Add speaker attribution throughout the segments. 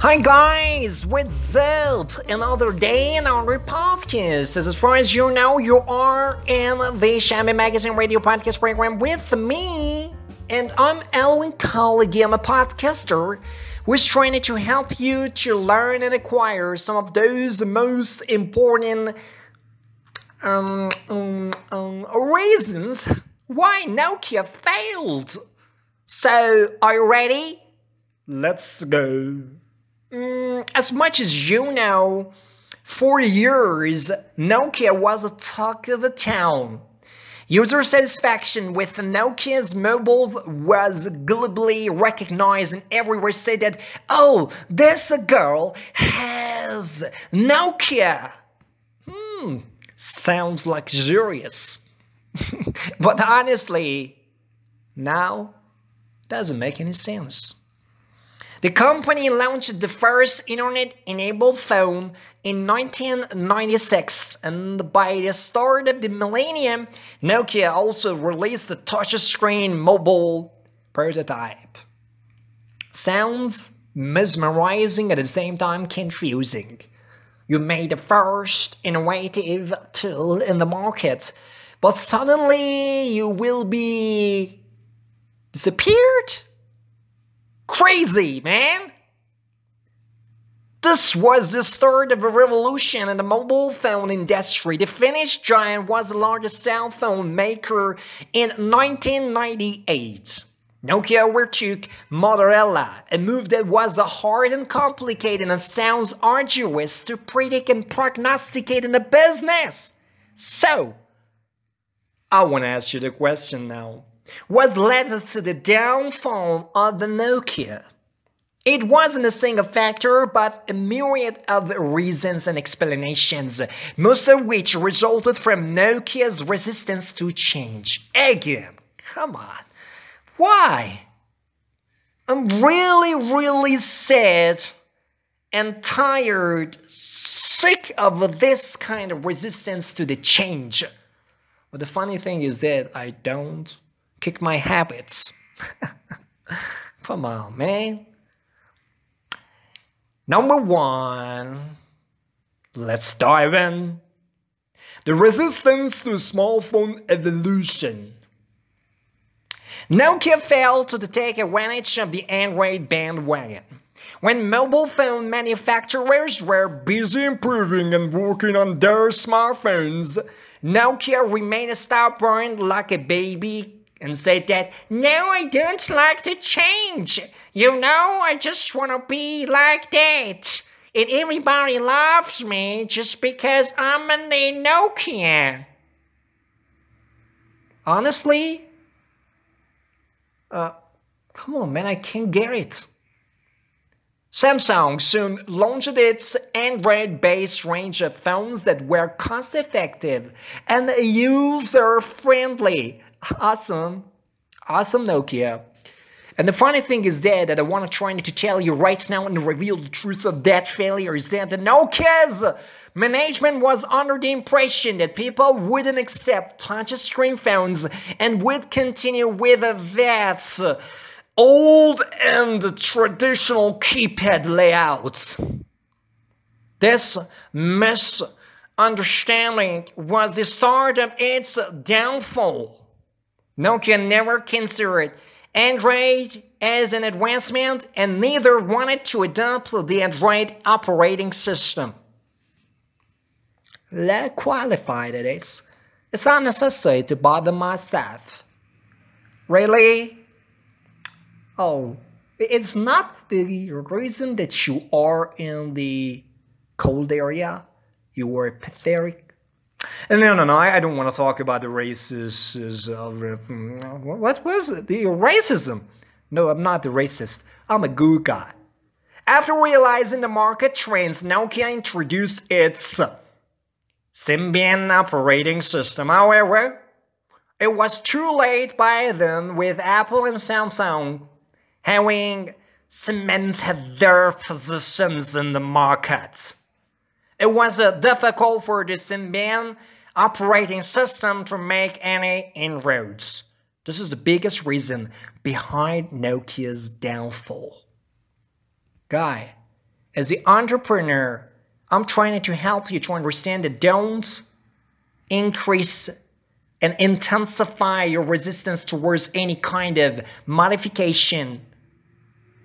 Speaker 1: Hi guys, what's up? Another day, another podcast. As far as you know, you are in the Shabby Magazine radio podcast program with me. And I'm Elwin Collegi. I'm a podcaster who's trying to help you to learn and acquire some of those most important um, um, um, reasons why Nokia failed. So, are you ready? Let's go. Mm, as much as you know, for years, Nokia was a talk of the town. User satisfaction with Nokia's mobiles was globally recognized, and everywhere said that, oh, this girl has Nokia. Hmm, sounds luxurious. but honestly, now doesn't make any sense. The company launched the first internet enabled phone in 1996, and by the start of the millennium, Nokia also released the touchscreen mobile prototype. Sounds mesmerizing at the same time confusing. You made the first innovative tool in the market, but suddenly you will be disappeared? Crazy, man! This was the start of a revolution in the mobile phone industry. The Finnish giant was the largest cell phone maker in 1998. Nokia overtook Motorola, a move that was hard and complicated and sounds arduous to predict and prognosticate in the business. So, I want to ask you the question now. What led to the downfall of the Nokia? It wasn't a single factor, but a myriad of reasons and explanations, most of which resulted from Nokia's resistance to change. Again, come on. Why? I'm really, really sad and tired, sick of this kind of resistance to the change. But the funny thing is that I don't kick my habits. Come on, man. Number one, let's dive in. The resistance to smartphone evolution. Nokia failed to take advantage of the Android bandwagon. When mobile phone manufacturers were busy improving and working on their smartphones, Nokia remained a stubborn like a baby and said that, No, I don't like to change. You know, I just want to be like that. And everybody loves me just because I'm a Nokia. Honestly, uh, come on, man, I can't get it. Samsung soon launched its Android based range of phones that were cost effective and user friendly Awesome. Awesome, Nokia. And the funny thing is that, that I want to try to tell you right now and reveal the truth of that failure is that the Nokia's management was under the impression that people wouldn't accept touchscreen phones and would continue with that old and traditional keypad layouts. This misunderstanding was the start of its downfall. Nokia never considered Android as an advancement and neither wanted to adopt the Android operating system. Let qualified it is. It's not necessary to bother myself. Really? Oh, it's not the reason that you are in the cold area. You were pathetic no, no, no. I, don't want to talk about the races of uh, what was it? The racism. No, I'm not the racist. I'm a good guy. After realizing the market trends, Nokia introduced its Symbian operating system. However, it was too late by then with Apple and Samsung having cemented their positions in the market. It was difficult for the Symbian operating system to make any inroads. This is the biggest reason behind Nokia's downfall. Guy, as the entrepreneur, I'm trying to help you to understand that don't increase and intensify your resistance towards any kind of modification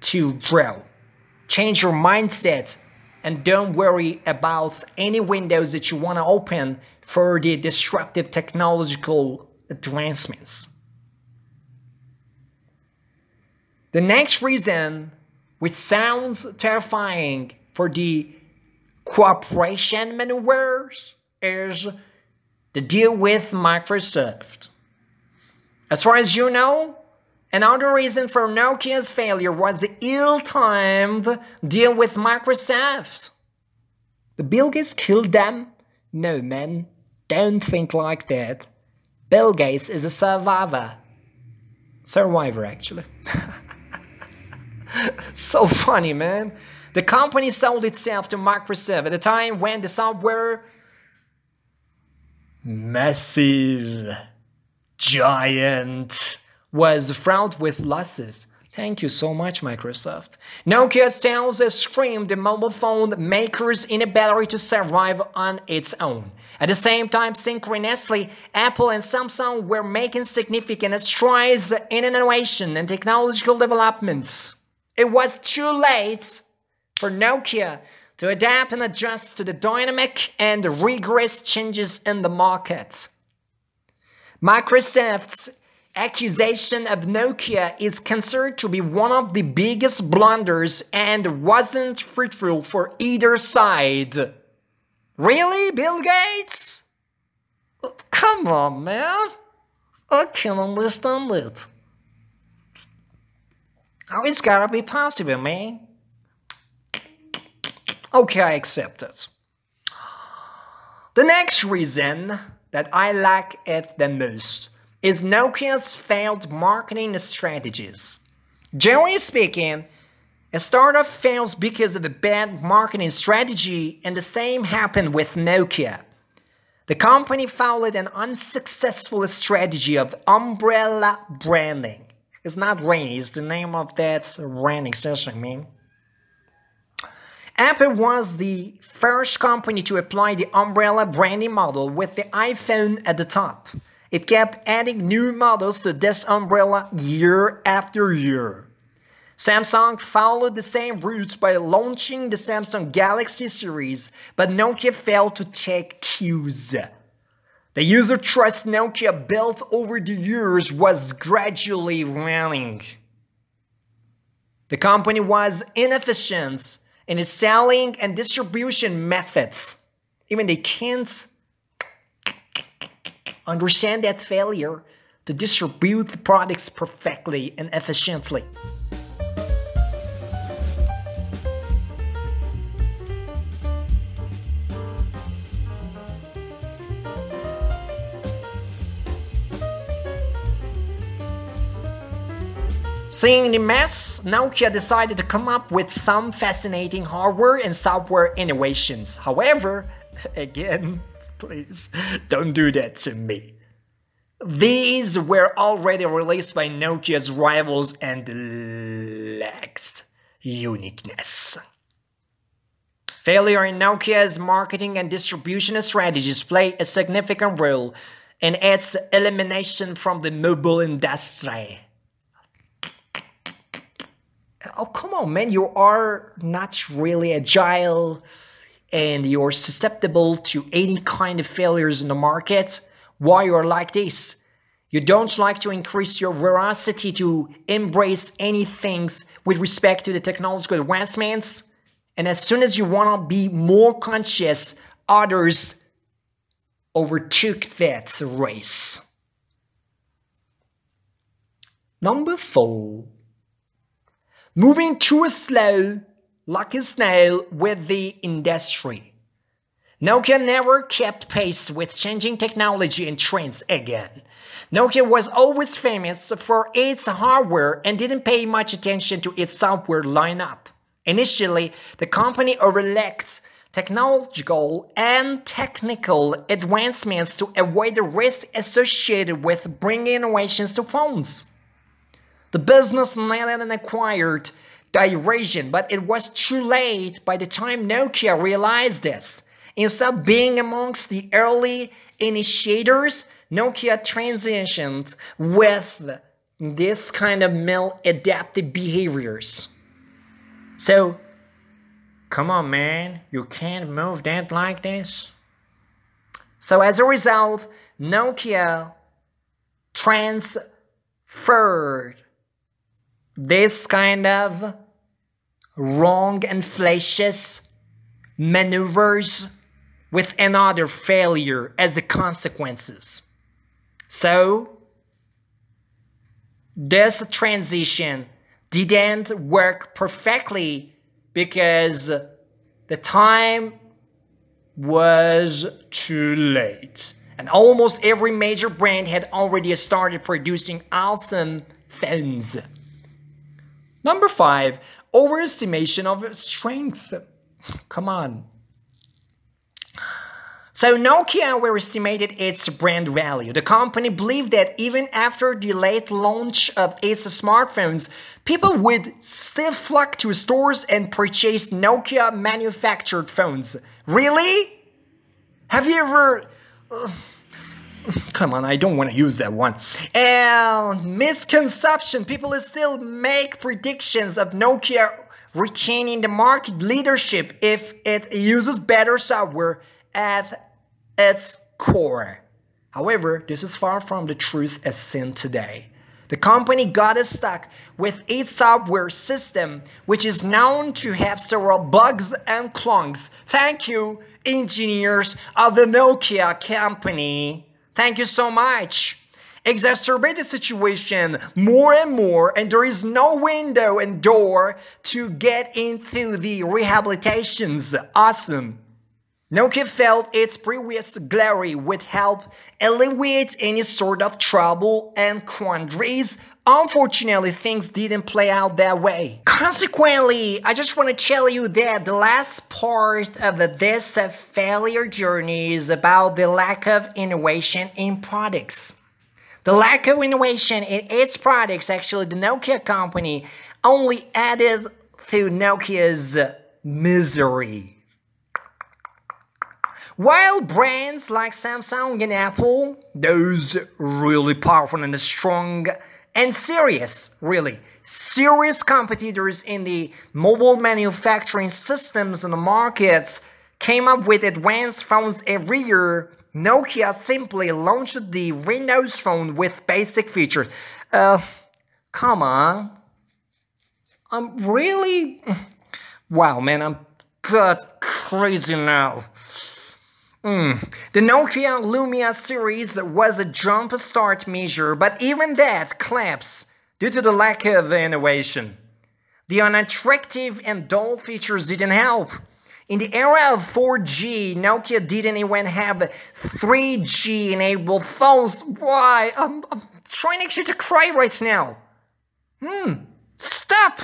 Speaker 1: to grow. Change your mindset and don't worry about any windows that you want to open for the disruptive technological advancements. The next reason, which sounds terrifying for the cooperation maneuvers, is the deal with Microsoft. As far as you know, another reason for Nokia's failure was the ill timed deal with Microsoft. The Bill Gates killed them? No, man, don't think like that. Bill Gates is a survivor. Survivor, actually. so funny, man. The company sold itself to Microsoft at a time when the software massive, giant, was fraught with losses. Thank you so much, Microsoft. Nokia sales screamed the mobile phone makers' inability to survive on its own. At the same time, synchronously, Apple and Samsung were making significant strides in innovation and technological developments. It was too late for Nokia to adapt and adjust to the dynamic and rigorous changes in the market. Microsoft's accusation of Nokia is considered to be one of the biggest blunders and wasn't fruitful for either side. Really, Bill Gates? Come on, man. I can understand it. Oh, it's gotta be possible, man. Okay, I accept it. The next reason that I like it the most is Nokia's failed marketing strategies. Generally speaking, a startup fails because of a bad marketing strategy, and the same happened with Nokia. The company followed an unsuccessful strategy of umbrella branding. It's not rainy, it's the name of that branding system, man. Apple was the first company to apply the umbrella branding model with the iPhone at the top. It kept adding new models to this umbrella year after year. Samsung followed the same route by launching the Samsung Galaxy series, but Nokia failed to take cues. The user trust Nokia built over the years was gradually waning. The company was inefficient in its selling and distribution methods. Even they can't understand that failure to distribute the products perfectly and efficiently. Seeing the mess, Nokia decided to come up with some fascinating hardware and software innovations. However, again, please don't do that to me. These were already released by Nokia's rivals and lacked uniqueness. Failure in Nokia's marketing and distribution strategies play a significant role in its elimination from the mobile industry oh come on man you are not really agile and you're susceptible to any kind of failures in the market why you're like this. You don't like to increase your veracity to embrace anything with respect to the technological advancements. And as soon as you want to be more conscious others overtook that race. Number four. Moving too slow a snail with the industry. Nokia never kept pace with changing technology and trends again. Nokia was always famous for its hardware and didn't pay much attention to its software lineup. Initially, the company overlooked technological and technical advancements to avoid the risk associated with bringing innovations to phones. The business then acquired Eurasian, but it was too late by the time Nokia realized this. Instead of being amongst the early initiators, Nokia transitioned with this kind of maladaptive behaviors. So, come on, man, you can't move that like this. So, as a result, Nokia transferred this kind of wrong and fallacious maneuvers with another failure as the consequences. So, this transition didn't work perfectly because the time was too late. And almost every major brand had already started producing awesome phones. Number five, overestimation of strength. Come on. So Nokia overestimated its brand value. The company believed that even after the late launch of its smartphones, people would still flock to stores and purchase Nokia manufactured phones. Really? Have you ever... Uh, come on, I don't want to use that one. And misconception. People still make predictions of Nokia retaining the market leadership if it uses better software at its core. However, this is far from the truth as seen today. The company got stuck with its software system, which is known to have several bugs and clunks. Thank you, engineers of the Nokia company. Thank you so much. Exacerbate the situation more and more, and there is no window and door to get into the rehabilitations. Awesome. Nokia felt its previous glory would help alleviate any sort of trouble and quandaries. Unfortunately, things didn't play out that way. Consequently, I just want to tell you that the last part of this failure journey is about the lack of innovation in products. The lack of innovation in its products, actually, the Nokia company only added to Nokia's misery. While brands like Samsung and Apple, those really powerful and strong and serious, really serious competitors in the mobile manufacturing systems and the markets, came up with advanced phones every year. Nokia simply launched the Windows Phone with basic features. Uh, come on. I'm really. Wow, man, I'm crazy now. Mm. The Nokia Lumia series was a jump start measure, but even that collapsed due to the lack of innovation. The unattractive and dull features didn't help. In the era of 4G, Nokia didn't even have 3G enabled phones. Why? I'm, I'm trying actually to cry right now. Hmm, stop!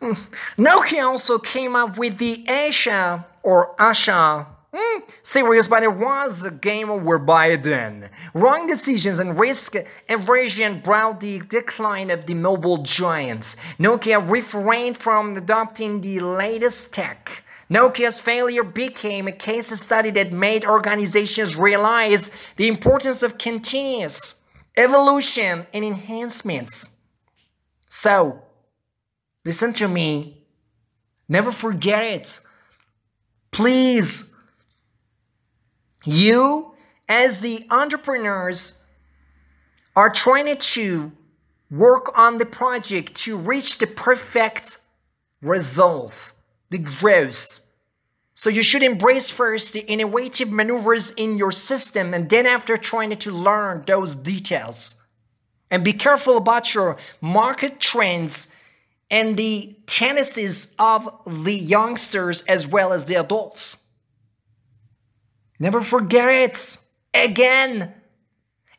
Speaker 1: Hmm. Nokia also came up with the Asha or Asha Mm, serious, but it was a game over by then. Wrong decisions and risk aversion brought the decline of the mobile giants. Nokia refrained from adopting the latest tech. Nokia's failure became a case study that made organizations realize the importance of continuous evolution and enhancements. So, listen to me. Never forget it. Please you, as the entrepreneurs, are trying to work on the project to reach the perfect resolve, the growth. So you should embrace first the innovative maneuvers in your system and then after trying to learn those details. And be careful about your market trends and the tendencies of the youngsters as well as the adults. Never forget it! Again!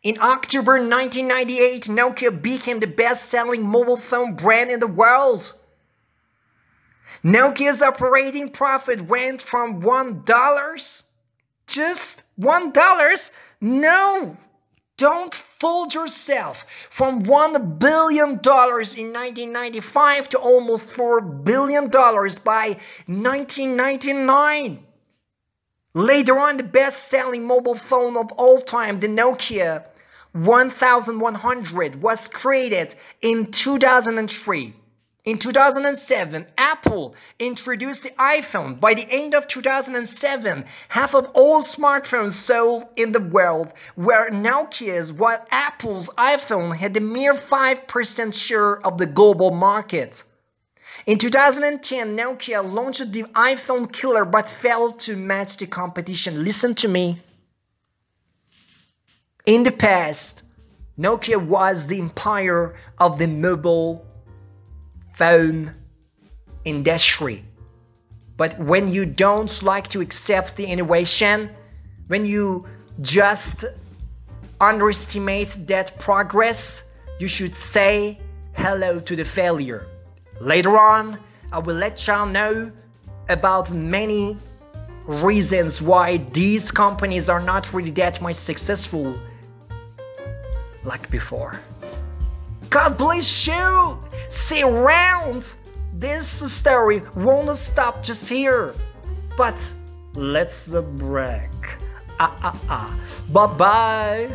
Speaker 1: In October 1998, Nokia became the best selling mobile phone brand in the world. Nokia's operating profit went from $1, just $1. No! Don't fool yourself from $1 billion in 1995 to almost $4 billion by 1999. Later on, the best selling mobile phone of all time, the Nokia 1100, was created in 2003. In 2007, Apple introduced the iPhone. By the end of 2007, half of all smartphones sold in the world were Nokia's, while Apple's iPhone had a mere 5% share of the global market. In 2010, Nokia launched the iPhone killer but failed to match the competition. Listen to me. In the past, Nokia was the empire of the mobile phone industry. But when you don't like to accept the innovation, when you just underestimate that progress, you should say hello to the failure. Later on, I will let y'all know about many reasons why these companies are not really that much successful like before. God bless you! See around! This story won't stop just here. But let's break. Ah ah ah. Bye bye.